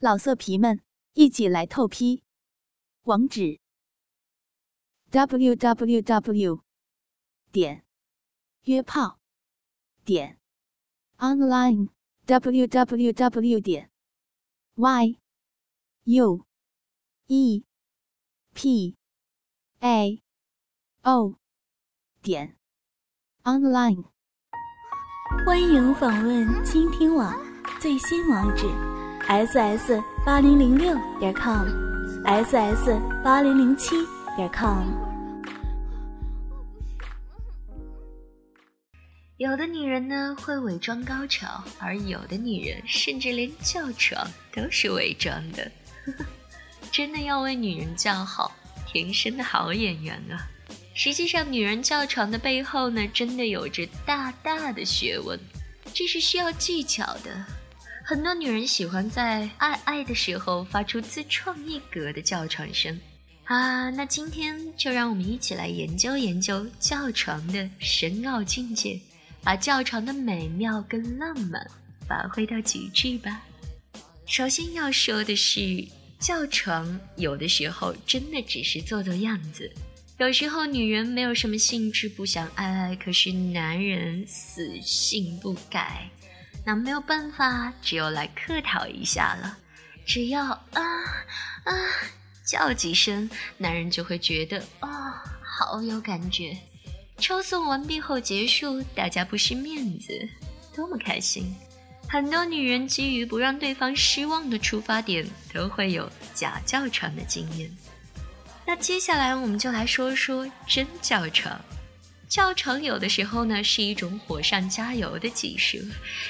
老色皮们，一起来透批！网址：w w w 点约炮点 online w w w 点 y u e p a o 点 online。欢迎访问倾听网最新网址。Ss 八零零六点 com，ss 八零零七点 com。有的女人呢会伪装高潮，而有的女人甚至连叫床都是伪装的。真的要为女人叫好，天生的好演员啊！实际上，女人叫床的背后呢，真的有着大大的学问，这是需要技巧的。很多女人喜欢在爱爱的时候发出自创一格的叫床声啊！那今天就让我们一起来研究研究叫床的深奥境界，把叫床的美妙跟浪漫发挥到极致吧。首先要说的是，叫床有的时候真的只是做做样子，有时候女人没有什么兴致，不想爱爱，可是男人死性不改。那没有办法，只有来客套一下了。只要啊啊叫几声，男人就会觉得哦，好有感觉。抽送完毕后结束，大家不失面子，多么开心！很多女人基于不让对方失望的出发点，都会有假叫床的经验。那接下来我们就来说说真叫床。叫床有的时候呢是一种火上加油的技术，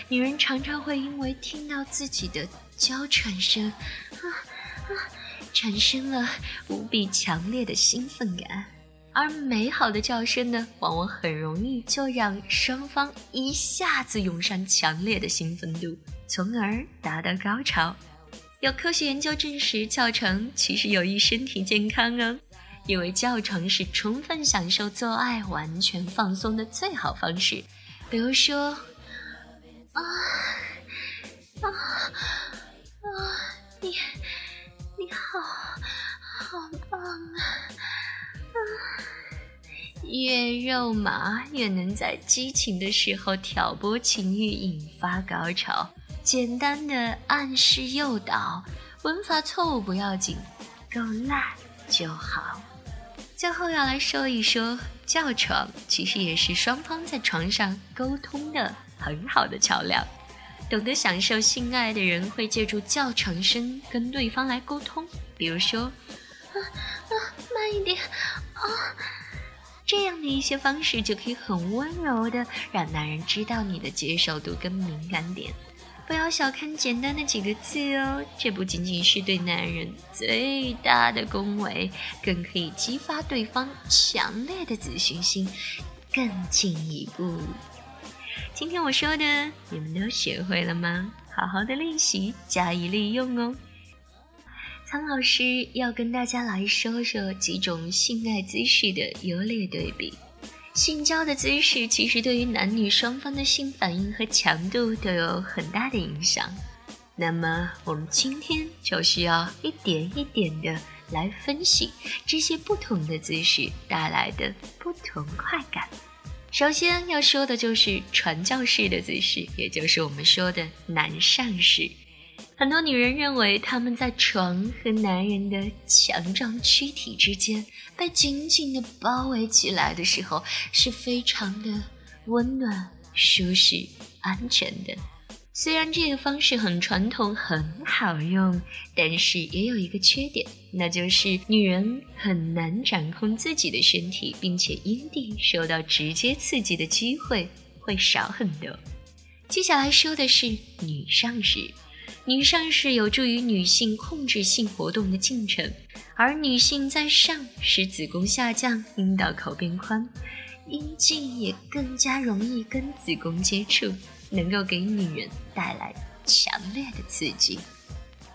女人常常会因为听到自己的娇喘声，啊啊，产生了无比强烈的兴奋感，而美好的叫声呢，往往很容易就让双方一下子涌上强烈的兴奋度，从而达到高潮。有科学研究证实，叫床其实有益身体健康哦。因为教程是充分享受做爱、完全放松的最好方式。比如说，啊啊啊！你你好，好棒啊！啊，越肉麻越能在激情的时候挑拨情欲，引发高潮。简单的暗示诱导，文法错误不要紧，够辣就好。最后要来说一说叫床，其实也是双方在床上沟通的很好的桥梁。懂得享受性爱的人会借助叫床声跟对方来沟通，比如说，啊啊，慢一点，啊，这样的一些方式就可以很温柔的让男人知道你的接受度跟敏感点。不要小看简单的几个字哦，这不仅仅是对男人最大的恭维，更可以激发对方强烈的自信心，更进一步。今天我说的，你们都学会了吗？好好的练习，加以利用哦。苍老师要跟大家来说说几种性爱姿势的优劣对比。性交的姿势其实对于男女双方的性反应和强度都有很大的影响。那么我们今天就需要一点一点的来分析这些不同的姿势带来的不同快感。首先要说的就是传教士的姿势，也就是我们说的男上式。很多女人认为，她们在床和男人的强壮躯体之间被紧紧的包围起来的时候，是非常的温暖、舒适、安全的。虽然这个方式很传统、很好用，但是也有一个缺点，那就是女人很难掌控自己的身体，并且阴蒂受到直接刺激的机会会少很多。接下来说的是女上式。女上是有助于女性控制性活动的进程，而女性在上使子宫下降，阴道口变宽，阴茎也更加容易跟子宫接触，能够给女人带来强烈的刺激。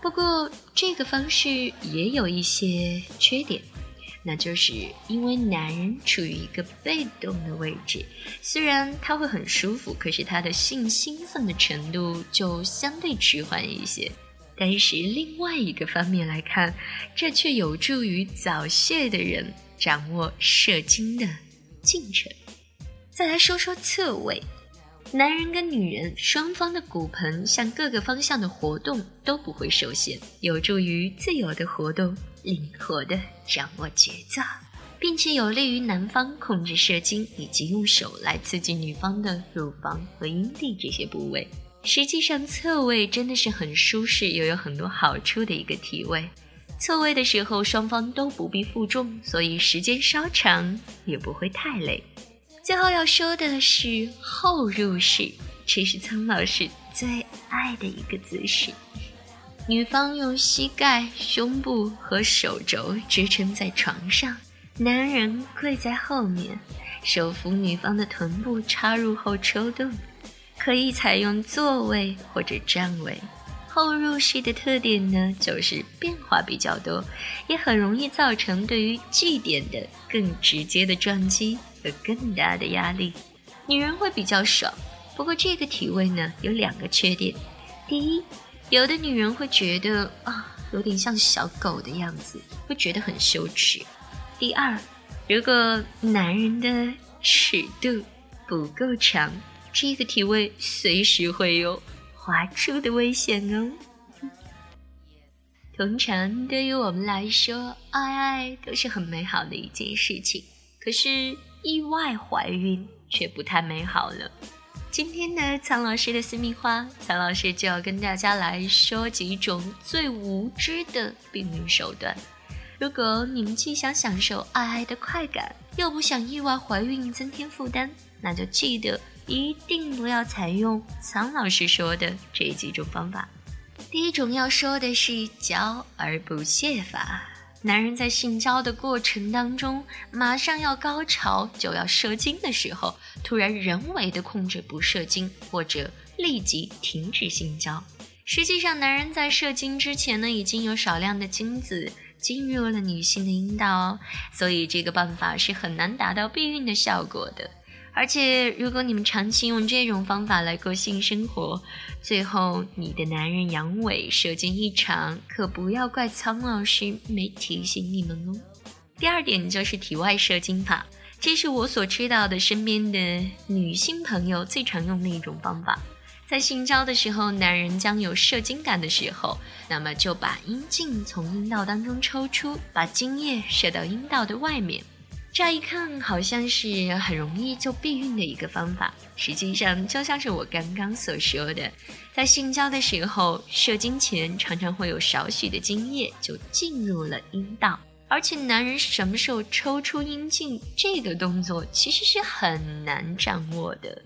不过，这个方式也有一些缺点。那就是因为男人处于一个被动的位置，虽然他会很舒服，可是他的性兴奋的程度就相对迟缓一些。但是另外一个方面来看，这却有助于早泄的人掌握射精的进程。再来说说侧位，男人跟女人双方的骨盆向各个方向的活动都不会受限，有助于自由的活动，灵活的掌握节奏，并且有利于男方控制射精以及用手来刺激女方的乳房和阴蒂这些部位。实际上，侧位真的是很舒适又有很多好处的一个体位。侧位的时候，双方都不必负重，所以时间稍长也不会太累。最后要说的是后入式，这是苍老师最爱的一个姿势。女方用膝盖、胸部和手肘支撑在床上，男人跪在后面，手扶女方的臀部插入后抽动。可以采用坐位或者站位。后入式的特点呢，就是变化比较多，也很容易造成对于 G 点的更直接的撞击和更大的压力。女人会比较爽。不过这个体位呢，有两个缺点：第一，有的女人会觉得啊，有点像小狗的样子，会觉得很羞耻；第二，如果男人的尺度不够长。这个体位随时会有滑出的危险哦。通常对于我们来说，爱爱都是很美好的一件事情。可是意外怀孕却不太美好了。今天的苍老师的私密话，苍老师就要跟大家来说几种最无知的避孕手段。如果你们既想享受爱爱的快感，又不想意外怀孕增添负担，那就记得。一定不要采用苍老师说的这几种方法。第一种要说的是交而不泄法。男人在性交的过程当中，马上要高潮就要射精的时候，突然人为的控制不射精，或者立即停止性交。实际上，男人在射精之前呢，已经有少量的精子进入了女性的阴道哦，所以这个办法是很难达到避孕的效果的。而且，如果你们长期用这种方法来过性生活，最后你的男人阳痿、射精异常，可不要怪苍老师没提醒你们哦。第二点就是体外射精法，这是我所知道的身边的女性朋友最常用的一种方法。在性交的时候，男人将有射精感的时候，那么就把阴茎从阴道当中抽出，把精液射到阴道的外面。乍一看好像是很容易就避孕的一个方法，实际上就像是我刚刚所说的，在性交的时候射精前常常会有少许的精液就进入了阴道，而且男人什么时候抽出阴茎这个动作其实是很难掌握的，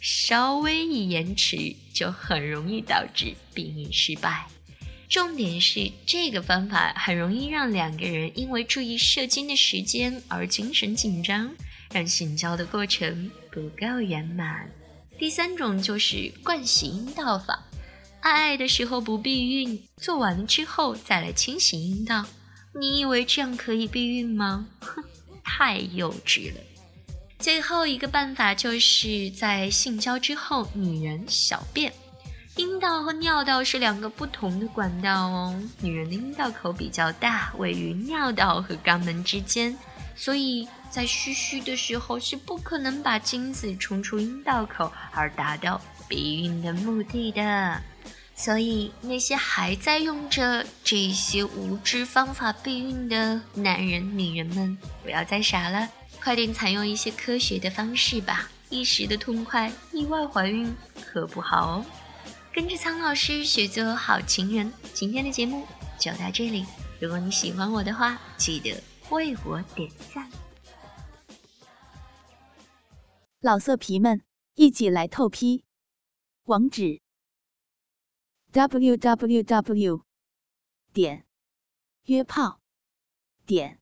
稍微一延迟就很容易导致避孕失败。重点是这个方法很容易让两个人因为注意射精的时间而精神紧张，让性交的过程不够圆满。第三种就是灌洗阴道法，爱爱的时候不避孕，做完了之后再来清洗阴道。你以为这样可以避孕吗？哼，太幼稚了。最后一个办法就是在性交之后，女人小便。阴道和尿道是两个不同的管道哦。女人的阴道口比较大，位于尿道和肛门之间，所以在嘘嘘的时候是不可能把精子冲出阴道口而达到避孕的目的的。所以那些还在用着这些无知方法避孕的男人、女人们，不要再傻了，快点采用一些科学的方式吧！一时的痛快，意外怀孕可不好哦。跟着苍老师学做好情人，今天的节目就到这里。如果你喜欢我的话，记得为我点赞。老色皮们，一起来透批！网址：w w w 点约炮点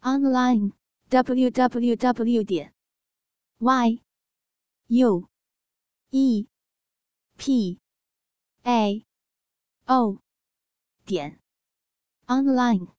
online w w w 点 y u e p a. O. 点。Online。